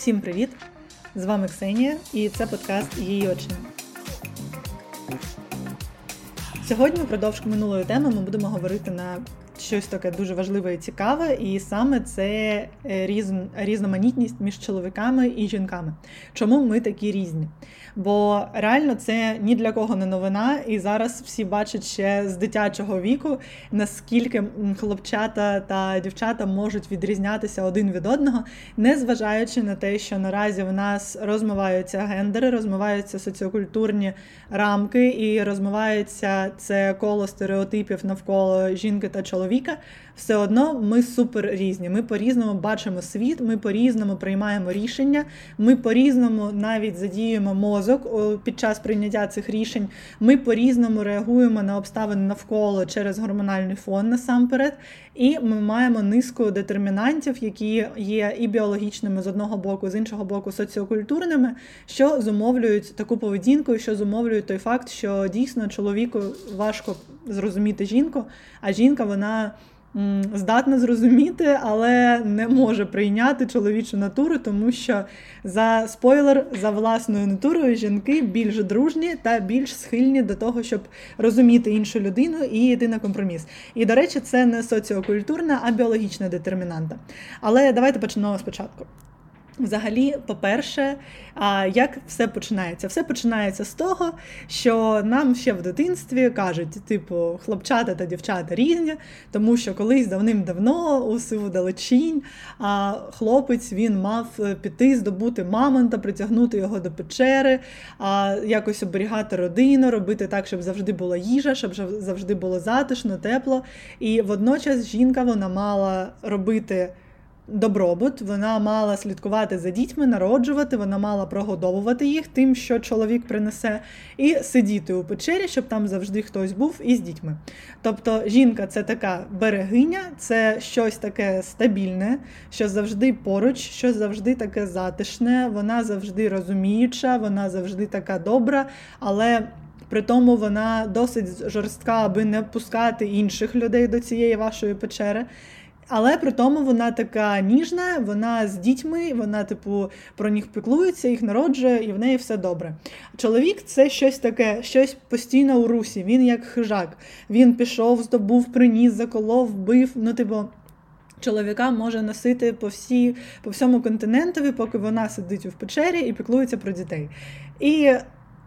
Всім привіт! З вами Ксенія і це подкаст Її очі. Сьогодні, впродовж минулої теми, ми будемо говорити на щось таке дуже важливе і цікаве, і саме це е, різн, різноманітність між чоловіками і жінками. Чому ми такі різні? Бо реально це ні для кого не новина, і зараз всі бачать ще з дитячого віку, наскільки хлопчата та дівчата можуть відрізнятися один від одного, незважаючи на те, що наразі в нас розмиваються гендери, розмиваються соціокультурні рамки і розмивається це коло стереотипів навколо жінки та чоловіка única все одно ми супер різні. Ми по-різному бачимо світ, ми по-різному приймаємо рішення, ми по-різному навіть задіюємо мозок під час прийняття цих рішень. Ми по-різному реагуємо на обставини навколо через гормональний фон насамперед. І ми маємо низку детермінантів, які є і біологічними з одного боку, з іншого боку, соціокультурними, що зумовлюють таку поведінку, що зумовлюють той факт, що дійсно чоловіку важко зрозуміти жінку, а жінка вона здатна зрозуміти, але не може прийняти чоловічу натуру, тому що за спойлер, за власною натурою жінки більш дружні та більш схильні до того, щоб розуміти іншу людину і йти на компроміс. І, до речі, це не соціокультурна, а біологічна детермінанта. Але давайте почнемо спочатку. Взагалі, по-перше, як все починається? Все починається з того, що нам ще в дитинстві кажуть, типу, хлопчата та дівчата різні, тому що колись давним-давно у сиву далечінь хлопець він мав піти, здобути мамонта, притягнути його до печери, а якось оберігати родину, робити так, щоб завжди була їжа, щоб завжди було затишно, тепло. І водночас жінка вона мала робити добробут, вона мала слідкувати за дітьми, народжувати, вона мала прогодовувати їх тим, що чоловік принесе, і сидіти у печері, щоб там завжди хтось був із дітьми. Тобто жінка це така берегиня, це щось таке стабільне, що завжди поруч, що завжди таке затишне, вона завжди розуміюча, вона завжди така добра, але. При тому вона досить жорстка, аби не пускати інших людей до цієї вашої печери. Але при тому вона така ніжна, вона з дітьми, вона, типу, про них піклується, їх народжує, і в неї все добре. Чоловік це щось таке, щось постійно у русі. Він як хижак. Він пішов, здобув, приніс, заколов, вбив. Ну, типу. Чоловіка може носити по всі, по всьому континентові, поки вона сидить в печері і піклується про дітей. І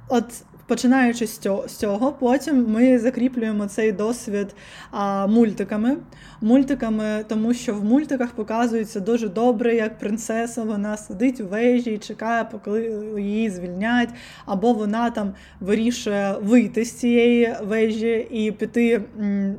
от Починаючи з цього, потім ми закріплюємо цей досвід а, мультиками. Мультиками, тому що в мультиках показується дуже добре, як принцеса вона сидить у вежі і чекає, поки її звільнять, або вона там вирішує вийти з цієї вежі і піти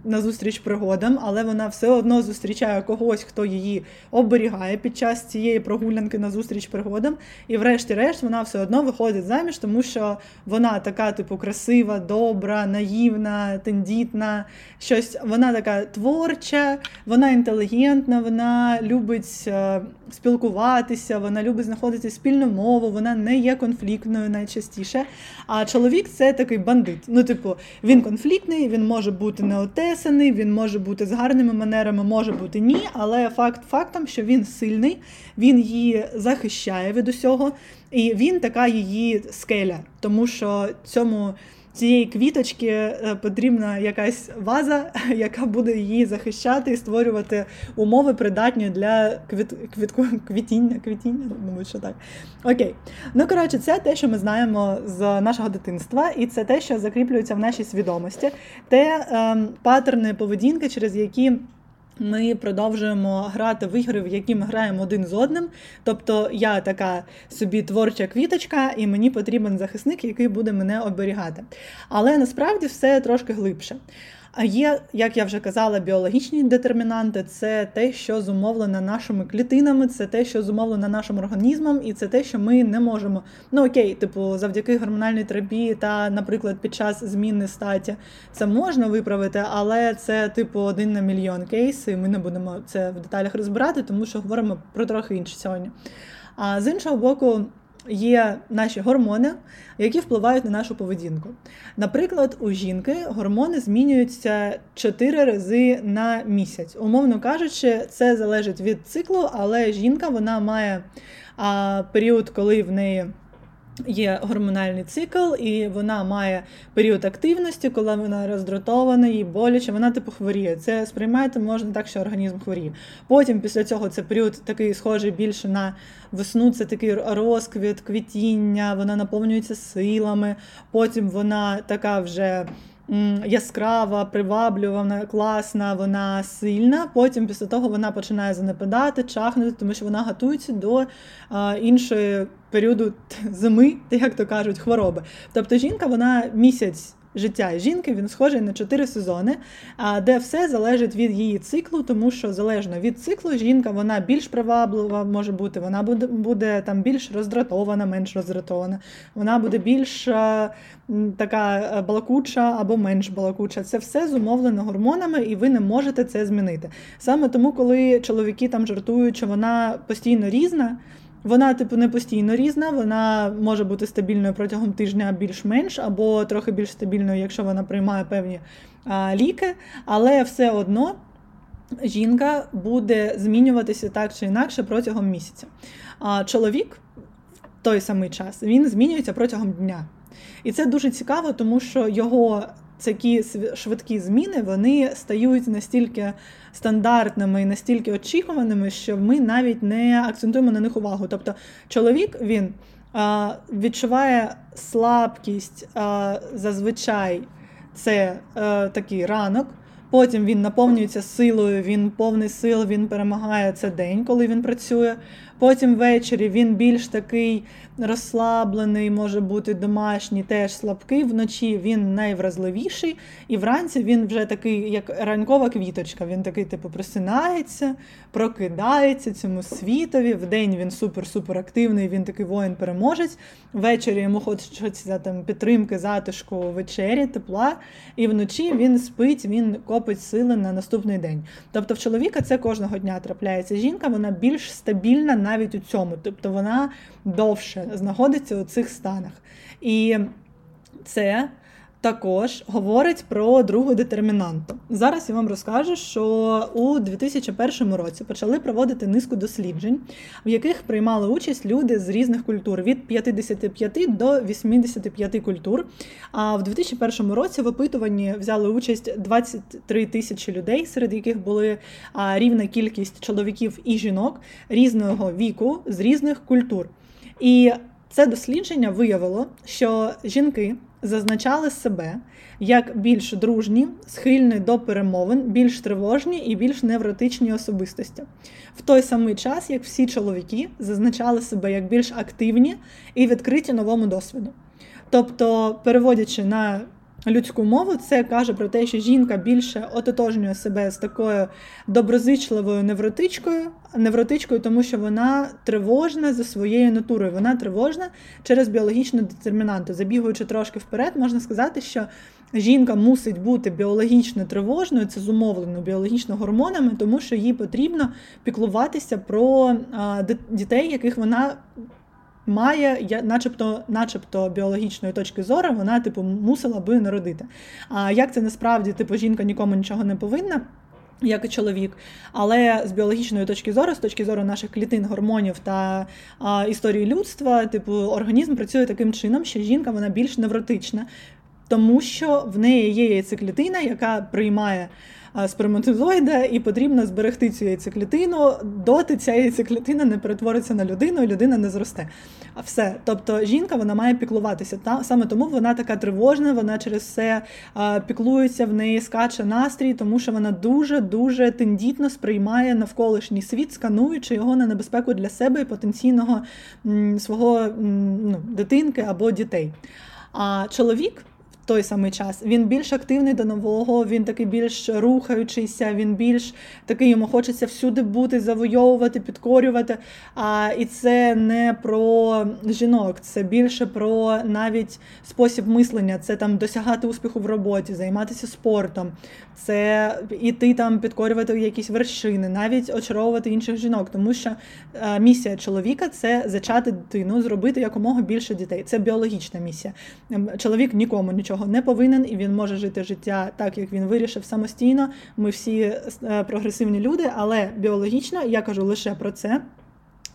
на зустріч пригодам, але вона все одно зустрічає когось, хто її оберігає під час цієї прогулянки на зустріч пригодам. І, врешті-решт, вона все одно виходить заміж, тому що вона така така, типу, красива, добра, наївна, тендітна. щось. Вона така творча, вона інтелігентна, вона любить е, спілкуватися, вона любить знаходити спільну мову, вона не є конфліктною найчастіше. А чоловік це такий бандит. Ну, типу, він конфліктний, він може бути неотесаний, він може бути з гарними манерами, може бути ні. Але факт фактом, що він сильний, він її захищає від усього. І він така її скеля, тому що цьому цієї квіточки е, потрібна якась ваза, яка буде її захищати і створювати умови придатні для квіт, квітку, квітіння, квітіння, мабуть, що так. Окей. Ну, коротше, це те, що ми знаємо з нашого дитинства, і це те, що закріплюється в нашій свідомості, те ем, паттерни поведінки, через які. Ми продовжуємо грати в ігри, в які ми граємо один з одним. Тобто я така собі творча квіточка, і мені потрібен захисник, який буде мене оберігати. Але насправді все трошки глибше. А є, як я вже казала, біологічні детермінанти це те, що зумовлено нашими клітинами, це те, що зумовлено нашим організмом, і це те, що ми не можемо. Ну окей, типу, завдяки гормональній терапії та, наприклад, під час зміни статі це можна виправити, але це, типу, один на мільйон кейс, і ми не будемо це в деталях розбирати, тому що говоримо про трохи інше сьогодні. А з іншого боку. Є наші гормони, які впливають на нашу поведінку. Наприклад, у жінки гормони змінюються 4 рази на місяць. Умовно кажучи, це залежить від циклу, але жінка вона має а, період, коли в неї Є гормональний цикл, і вона має період активності, коли вона роздратована, їй боляче, вона типу хворіє. Це сприймаєте можна так, що організм хворіє. Потім після цього це період такий схожий більше на весну, це такий розквіт, квітіння, вона наповнюється силами. Потім вона така вже яскрава, приваблювана, класна, вона сильна. Потім після того вона починає занепадати, чахнути, тому що вона готується до іншої періоду зими, як то кажуть, хвороби. Тобто жінка вона місяць життя жінки він схожий на чотири сезони, де все залежить від її циклу, тому що залежно від циклу жінка вона більш приваблива може бути, вона буде буде там більш роздратована, менш роздратована, вона буде більш така е, балакуча або менш балакуча. Це все зумовлено гормонами, і ви не можете це змінити. Саме тому, коли чоловіки там жартують, що вона постійно різна. Вона, типу, не постійно різна, вона може бути стабільною протягом тижня більш-менш, або трохи більш стабільною, якщо вона приймає певні а, ліки, але все одно жінка буде змінюватися так чи інакше протягом місяця. А чоловік в той самий час він змінюється протягом дня. І це дуже цікаво, тому що його такі швидкі зміни вони стають настільки стандартними і настільки очікуваними, що ми навіть не акцентуємо на них увагу. Тобто, чоловік він відчуває слабкість зазвичай це а, такий ранок. Потім він наповнюється силою, він повний сил, він перемагає це день, коли він працює. Потім ввечері він більш такий розслаблений, може бути домашній, теж слабкий. Вночі він найвразливіший, і вранці він вже такий, як ранкова квіточка. Він такий, типу, просинається, прокидається цьому світові. Вдень він супер-супер активний, він такий воїн-переможець. Ввечері йому хочеться там підтримки, затишку, вечері, тепла. І вночі він спить, він копить сили на наступний день. Тобто в чоловіка це кожного дня трапляється. Жінка вона більш стабільна навіть у цьому, тобто вона довше знаходиться у цих станах. І це також говорить про другу детермінанту. Зараз я вам розкажу, що у 2001 році почали проводити низку досліджень, в яких приймали участь люди з різних культур від 55 до 85 культур. А в 2001 році в опитуванні взяли участь 23 тисячі людей, серед яких були рівна кількість чоловіків і жінок різного віку з різних культур. І це дослідження виявило, що жінки зазначали себе як більш дружні, схильні до перемовин, більш тривожні і більш невротичні особистості. В той самий час, як всі чоловіки зазначали себе як більш активні і відкриті новому досвіду. Тобто, переводячи на людську мову, це каже про те, що жінка більше ототожнює себе з такою доброзичливою невротичкою, невротичкою, тому що вона тривожна за своєю натурою. Вона тривожна через біологічну детермінанту. Забігаючи трошки вперед, можна сказати, що жінка мусить бути біологічно тривожною, це зумовлено біологічно гормонами, тому що їй потрібно піклуватися про дітей, яких вона має, начебто, начебто біологічної точки зору, вона типу мусила би народити. А як це насправді типу жінка нікому нічого не повинна? Як і чоловік, але з біологічної точки зору, з точки зору наших клітин, гормонів та а, історії людства, типу, організм працює таким чином, що жінка вона більш невротична, тому що в неї є яйцеклітина, яка приймає сперматозоїда, і потрібно зберегти цю яйцеклітину, доти ця яйцеклітина не перетвориться на людину, і людина не зросте. А все. Тобто жінка вона має піклуватися. Та саме тому вона така тривожна, вона через все піклується, в неї скаче настрій, тому що вона дуже-дуже тендітно сприймає навколишній світ, скануючи його на небезпеку для себе і потенційного свого ну, дитинки або дітей. А чоловік той самий час. Він більш активний до нового, він такий більш рухаючийся, він більш такий йому хочеться всюди бути, завойовувати, підкорювати. А, І це не про жінок, це більше про навіть спосіб мислення, це там досягати успіху в роботі, займатися спортом, це іти там підкорювати якісь вершини, навіть очаровувати інших жінок, тому що а, місія чоловіка це зачати дитину, зробити якомога більше дітей. Це біологічна місія. Ем, чоловік нікому нічого нічого не повинен, і він може жити життя так, як він вирішив самостійно. Ми всі е, прогресивні люди, але біологічно я кажу лише про це.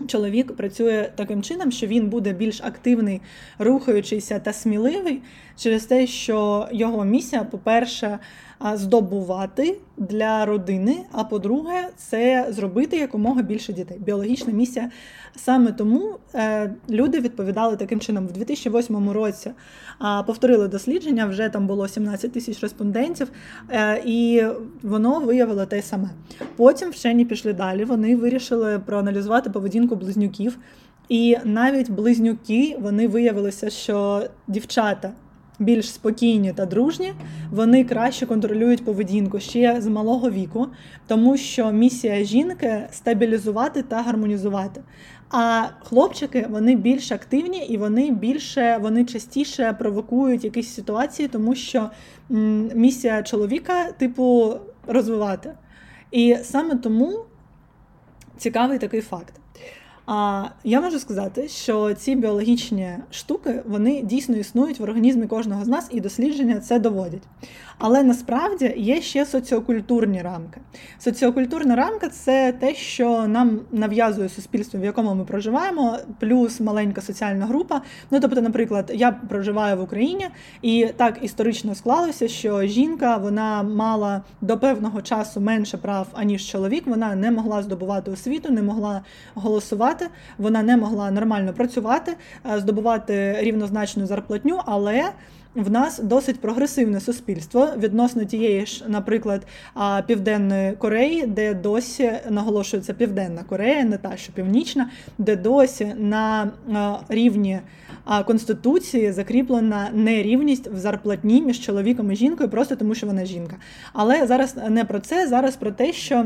Чоловік працює таким чином, що він буде більш активний, рухаючийся та сміливий через те, що його місія, по-перше, здобувати для родини. А по-друге, це зробити якомога більше дітей. Біологічна місія. Саме тому е, люди відповідали таким чином. В 2008 році повторили дослідження, вже там було 17 тисяч респондентів, е, і воно виявило те саме. Потім вчені пішли далі. Вони вирішили проаналізувати поведінку близнюків. І навіть близнюки вони виявилися, що дівчата більш спокійні та дружні, вони краще контролюють поведінку ще з малого віку, тому що місія жінки стабілізувати та гармонізувати. А хлопчики вони більш активні і вони більше, вони частіше провокують якісь ситуації, тому що місія чоловіка, типу, розвивати. І саме тому цікавий такий факт. А я можу сказати, що ці біологічні штуки вони дійсно існують в організмі кожного з нас, і дослідження це доводять. Але насправді є ще соціокультурні рамки. Соціокультурна рамка це те, що нам нав'язує суспільство, в якому ми проживаємо, плюс маленька соціальна група. Ну тобто, наприклад, я проживаю в Україні, і так історично склалося, що жінка вона мала до певного часу менше прав аніж чоловік. Вона не могла здобувати освіту, не могла голосувати, вона не могла нормально працювати, е, здобувати рівнозначну зарплатню, але в нас досить прогресивне суспільство відносно тієї ж, наприклад, Південної Кореї, де досі наголошується Південна Корея, не та що північна, де досі на рівні Конституції закріплена нерівність в зарплатні між чоловіком і жінкою, просто тому що вона жінка. Але зараз не про це, зараз про те, що.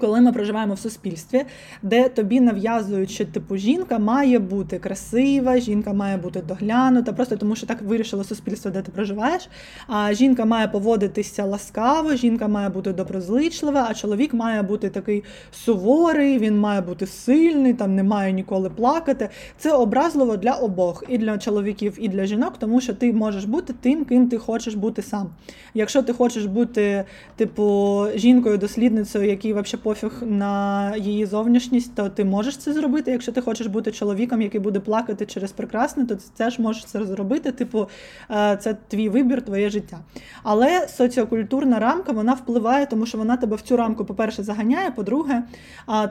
Коли ми проживаємо в суспільстві, де тобі нав'язують, що типу жінка має бути красива, жінка має бути доглянута, просто тому що так вирішило суспільство, де ти проживаєш. А жінка має поводитися ласкаво, жінка має бути доброзичлива, а чоловік має бути такий суворий, він має бути сильний, там не має ніколи плакати. Це образливо для обох, і для чоловіків, і для жінок, тому що ти можеш бути тим, ким ти хочеш бути сам. Якщо ти хочеш бути, типу, жінкою-дослідницею, який взагалі пофіг на її зовнішність, то ти можеш це зробити. Якщо ти хочеш бути чоловіком, який буде плакати через прекрасне, то ти теж можеш це зробити. Типу, е, це твій вибір, твоє життя. Але соціокультурна рамка вона впливає, тому що вона тебе в цю рамку, по-перше, заганяє. По-друге,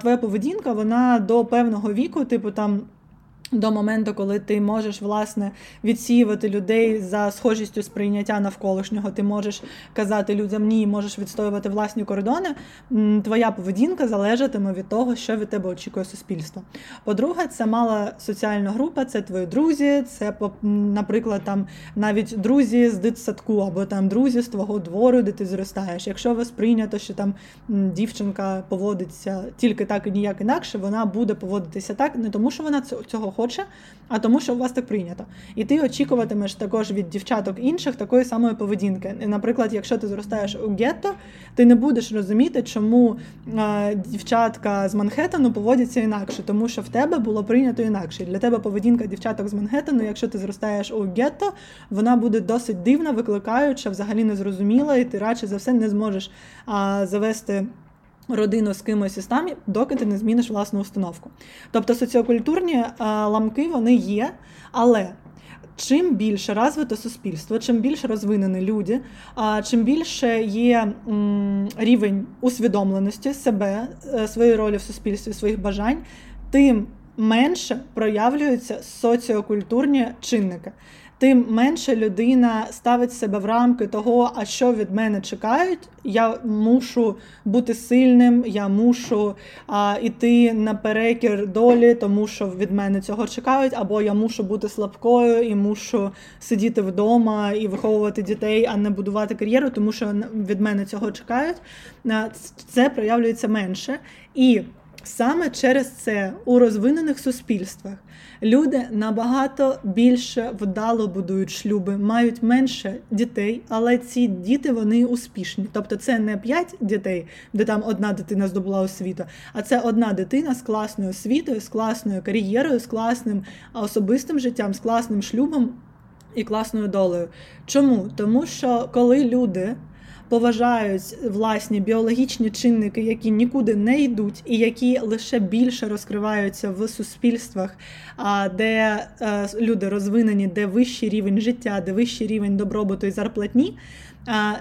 твоя поведінка вона до певного віку, типу там. До моменту, коли ти можеш власне відсіювати людей за схожістю сприйняття навколишнього, ти можеш казати людям ні, можеш відстоювати власні кордони. Твоя поведінка залежатиме від того, що від тебе очікує суспільство. По-друге, це мала соціальна група, це твої друзі, це, наприклад, там навіть друзі з дитсадку або там друзі з твого двору, де ти зростаєш. Якщо вас прийнято, що там дівчинка поводиться тільки так і ніяк інакше, вона буде поводитися так, не тому, що вона цього хоче, а тому, що у вас так прийнято. І ти очікуватимеш також від дівчаток інших такої самої поведінки. Наприклад, якщо ти зростаєш у гетто, ти не будеш розуміти, чому дівчатка з Манхеттену поводяться інакше, тому що в тебе було прийнято інакше. Для тебе поведінка дівчаток з Манхеттену, якщо ти зростаєш у гетто, вона буде досить дивна, викликаюча, взагалі незрозуміла, і ти радше за все не зможеш завести родину з кимось із там, доки ти не зміниш власну установку. Тобто соціокультурні е, ламки вони є, але. Чим більше розвите суспільство, чим більше розвинені люди, чим більше є рівень усвідомленості себе, е, своєї ролі в суспільстві, своїх бажань, тим менше проявлюються соціокультурні чинники. тим менше людина ставить себе в рамки того, а що від мене чекають. Я мушу бути сильним, я мушу а, іти наперекір долі, тому що від мене цього чекають, або я мушу бути слабкою і мушу сидіти вдома і виховувати дітей, а не будувати кар'єру, тому що від мене цього чекають. Це проявлюється менше. І Саме через це у розвинених суспільствах люди набагато більше вдало будують шлюби, мають менше дітей, але ці діти вони успішні. Тобто це не п'ять дітей, де там одна дитина здобула освіту, а це одна дитина з класною освітою, з класною кар'єрою, з класним особистим життям, з класним шлюбом і класною долею. Чому? Тому що коли люди поважають власні біологічні чинники, які нікуди не йдуть, і які лише більше розкриваються в суспільствах, де е, люди розвинені, де вищий рівень життя, де вищий рівень добробуту і зарплатні.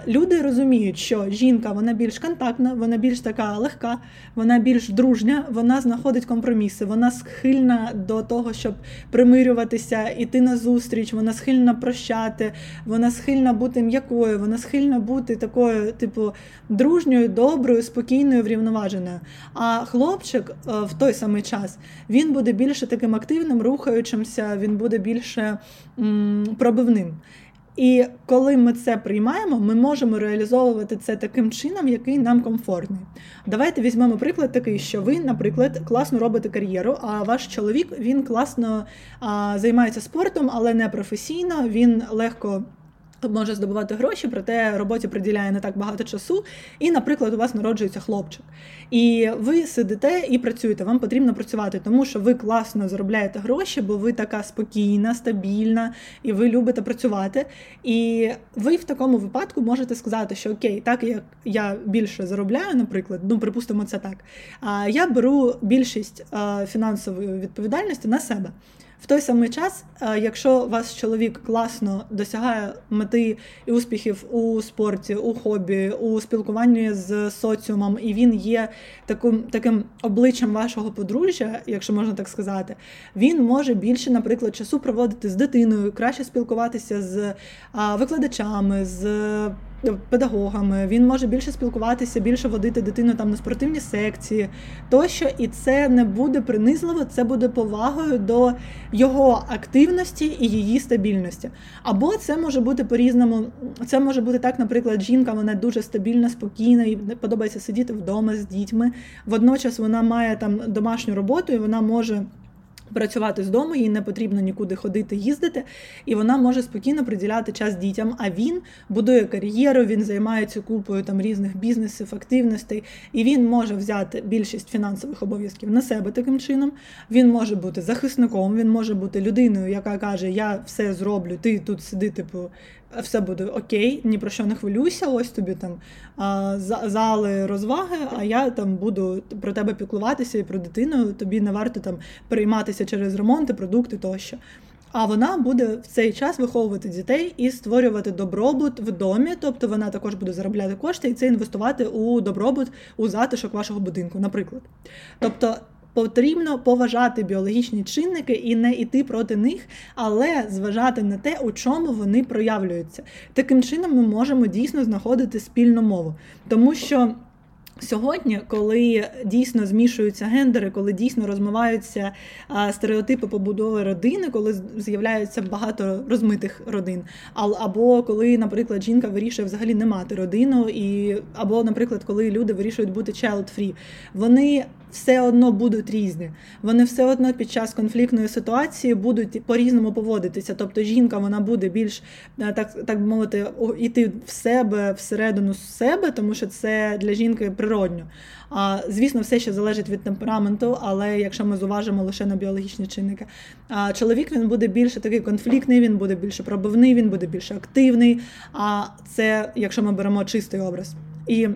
Люди розуміють, що жінка вона більш контактна, вона більш така легка, вона більш дружня, вона знаходить компроміси, вона схильна до того, щоб примирюватися, іти на зустріч, вона схильна прощати, вона схильна бути м'якою, вона схильна бути такою, типу, дружньою, доброю, спокійною, врівноваженою. А хлопчик е, в той самий час він буде більше таким активним, рухаючимся, він буде більше м- пробивним. І коли ми це приймаємо, ми можемо реалізовувати це таким чином, який нам комфортний. Давайте візьмемо приклад такий, що ви, наприклад, класно робите кар'єру, а ваш чоловік він класно а, займається спортом, але не професійно. Він легко може здобувати гроші, проте роботі приділяє не так багато часу. І, наприклад, у вас народжується хлопчик. І ви сидите і працюєте. Вам потрібно працювати, тому що ви класно заробляєте гроші, бо ви така спокійна, стабільна, і ви любите працювати. І ви в такому випадку можете сказати, що окей, так як я більше заробляю, наприклад, ну припустимо це так. А я беру більшість фінансової відповідальності на себе. В той самий час, е, якщо ваш чоловік класно досягає мети і успіхів у спорті, у хобі, у спілкуванні з соціумом, і він є таким таким обличчям вашого подружжя, якщо можна так сказати, він може більше, наприклад, часу проводити з дитиною, краще спілкуватися з викладачами, з педагогами, він може більше спілкуватися, більше водити дитину там на спортивні секції тощо, і це не буде принизливо, це буде повагою до його активності і її стабільності. Або це може бути по-різному. Це може бути так, наприклад, жінка вона дуже стабільна, спокійна, і подобається сидіти вдома з дітьми. Водночас вона має там домашню роботу і вона може. Працювати з дому, їй не потрібно нікуди ходити, їздити, і вона може спокійно приділяти час дітям. А він будує кар'єру, він займається купою там різних бізнесів, активностей, і він може взяти більшість фінансових обов'язків на себе таким чином. Він може бути захисником, він може бути людиною, яка каже: Я все зроблю, ти тут сиди, типу, все буде окей, ні про що не хвилюйся. Ось тобі там зали розваги. А я там буду про тебе піклуватися і про дитину. Тобі не варто там перейматися через ремонти, продукти тощо. А вона буде в цей час виховувати дітей і створювати добробут в домі, тобто вона також буде заробляти кошти і це інвестувати у добробут у затишок вашого будинку, наприклад. Тобто Потрібно поважати біологічні чинники і не йти проти них, але зважати на те, у чому вони проявлюються. Таким чином ми можемо дійсно знаходити спільну мову, тому що. Сьогодні, коли дійсно змішуються гендери, коли дійсно розмиваються стереотипи побудови родини, коли з'являється багато розмитих родин, або коли, наприклад, жінка вирішує взагалі не мати родину, і або, наприклад, коли люди вирішують бути child-free, вони все одно будуть різні. Вони все одно під час конфліктної ситуації будуть по-різному поводитися. Тобто жінка вона буде більш е, так так би мовити, йти в себе всередину себе, тому що це для жінки природньо. А звісно, все ще залежить від темпераменту, але якщо ми зуважимо лише на біологічні чинники, а чоловік він буде більше такий конфліктний, він буде більше пробивний, він буде більше активний. А це якщо ми беремо чистий образ. І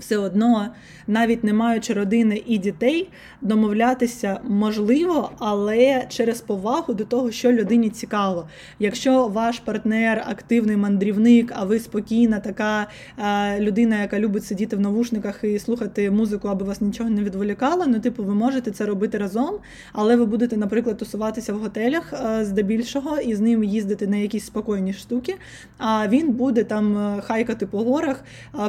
все одно, навіть не маючи родини і дітей, домовлятися можливо, але через повагу до того, що людині цікаво. Якщо ваш партнер активний мандрівник, а ви спокійна, така е, людина, яка любить сидіти в навушниках і слухати музику, аби вас нічого не відволікало, ну типу, ви можете це робити разом, але ви будете, наприклад, тусуватися в готелях е, здебільшого і з ним їздити на якісь спокійні штуки. А він буде там е, хайкати по горах,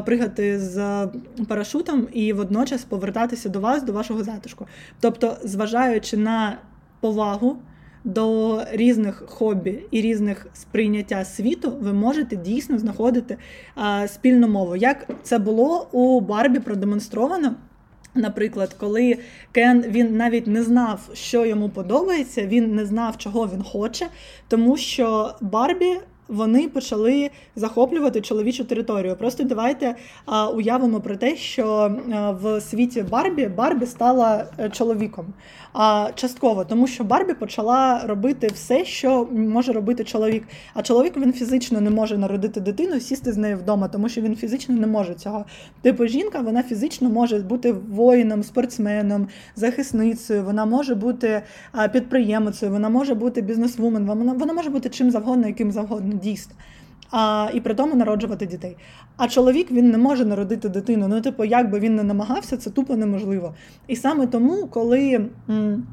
пригати з парашутом і водночас повертатися до вас, до вашого затишку. Тобто, зважаючи на повагу. До різних хобі і різних сприйняття світу ви можете дійсно знаходити а, спільну мову. Як це було у Барбі продемонстровано? Наприклад, коли Кен він навіть не знав, що йому подобається, він не знав, чого він хоче, тому що Барбі вони почали захоплювати чоловічу територію. Просто давайте а, уявимо про те, що а, в світі Барбі Барбі стала е, чоловіком. А частково, тому що Барбі почала робити все, що може робити чоловік. А чоловік він фізично не може народити дитину, сісти з нею вдома, тому що він фізично не може цього. Типу жінка, вона фізично може бути воїном, спортсменом, захисницею, вона може бути підприємицею, вона може бути бізнесвумен, вона, вона може бути чим завгодно, яким завгодно дійсно. А, І при тому народжувати дітей. А чоловік він не може народити дитину. Ну, типу, як би він не намагався, це тупо неможливо. І саме тому, коли. М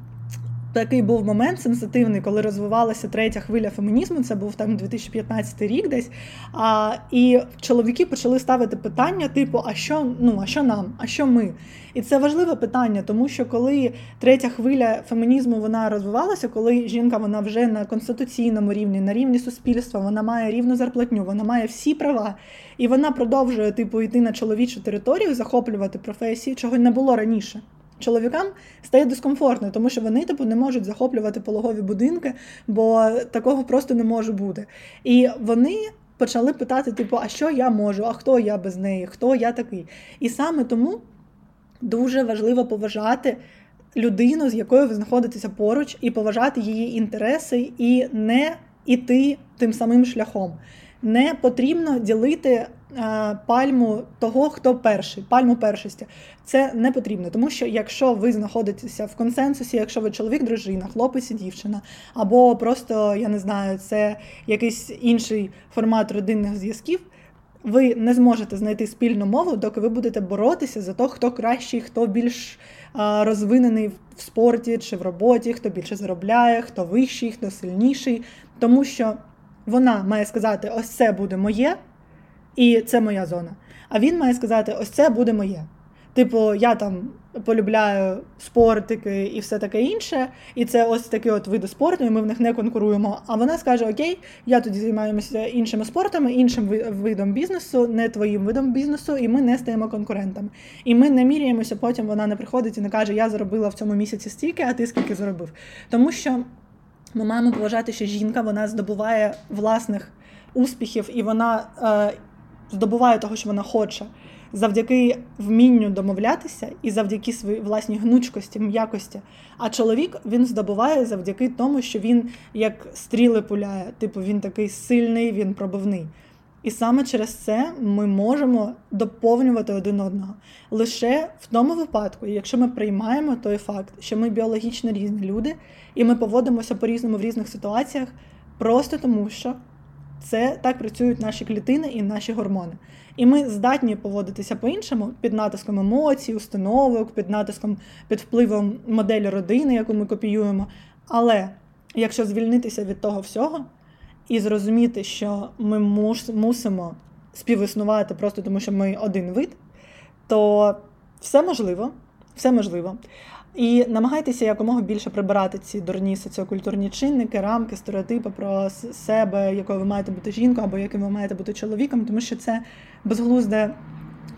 Такий був момент сенситивний, коли розвивалася третя хвиля фемінізму. Це був там 2015 рік, десь. А, І чоловіки почали ставити питання: типу, а що ну, а що нам? А що ми? І це важливе питання, тому що коли третя хвиля фемінізму вона розвивалася, коли жінка вона вже на конституційному рівні, на рівні суспільства, вона має рівну зарплатню, вона має всі права, і вона продовжує типу йти на чоловічу територію, захоплювати професії, чого не було раніше. Чоловікам стає дискомфортно, тому що вони типу не можуть захоплювати пологові будинки, бо такого просто не може бути. І вони почали питати: типу, а що я можу? А хто я без неї? Хто я такий? І саме тому дуже важливо поважати людину, з якою ви знаходитеся поруч, і поважати її інтереси, і не іти тим самим шляхом. Не потрібно ділити пальму того, хто перший, пальму першості. Це не потрібно, тому що якщо ви знаходитеся в консенсусі, якщо ви чоловік, дружина, хлопець і дівчина, або просто я не знаю, це якийсь інший формат родинних зв'язків. Ви не зможете знайти спільну мову, доки ви будете боротися за те, хто кращий, хто більш а, розвинений в спорті чи в роботі, хто більше заробляє, хто вищий, хто сильніший. Тому що вона має сказати: ось це буде моє, і це моя зона. А він має сказати: ось це буде моє. Типу, я там полюбляю спортики і все таке інше, і це ось такі от види спорту, і ми в них не конкуруємо. А вона скаже: Окей, я тоді займаюся іншими спортами, іншим видом бізнесу, не твоїм видом бізнесу, і ми не стаємо конкурентами. І ми не міряємося. Потім вона не приходить і не каже, я заробила в цьому місяці стільки, а ти скільки заробив. Тому що ми маємо поважати, що жінка вона здобуває власних успіхів, і вона. Е, здобуває того, що вона хоче, завдяки вмінню домовлятися і завдяки своїй власній гнучкості, м'якості. А чоловік він здобуває завдяки тому, що він як стріли пуляє, типу він такий сильний, він пробивний. І саме через це ми можемо доповнювати один одного лише в тому випадку, якщо ми приймаємо той факт, що ми біологічно різні люди, і ми поводимося по-різному в різних ситуаціях, просто тому що це так працюють наші клітини і наші гормони. І ми здатні поводитися по-іншому під натиском емоцій, установок, під натиском під впливом моделі родини, яку ми копіюємо. Але якщо звільнитися від того всього і зрозуміти, що ми мусимо співіснувати просто тому, що ми один вид, то все можливо, все можливо. І намагайтеся якомога більше прибирати ці дурні соціокультурні чинники, рамки, стереотипи про себе, якою ви маєте бути жінкою або яким ви маєте бути чоловіком, тому що це безглузда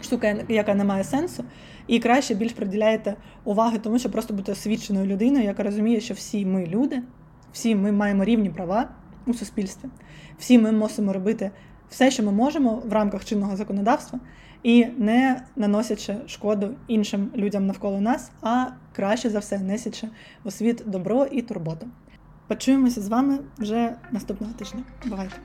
штука, яка не має сенсу. І краще більш приділяєте уваги, тому що просто бути освіченою людиною, яка розуміє, що всі ми люди, всі ми маємо рівні права у суспільстві, всі ми мусимо робити все, що ми можемо в рамках чинного законодавства і не наносячи шкоду іншим людям навколо нас, а краще за все несячи у світ добро і турботу. Почуємося з вами вже наступного тижня. Бувайте!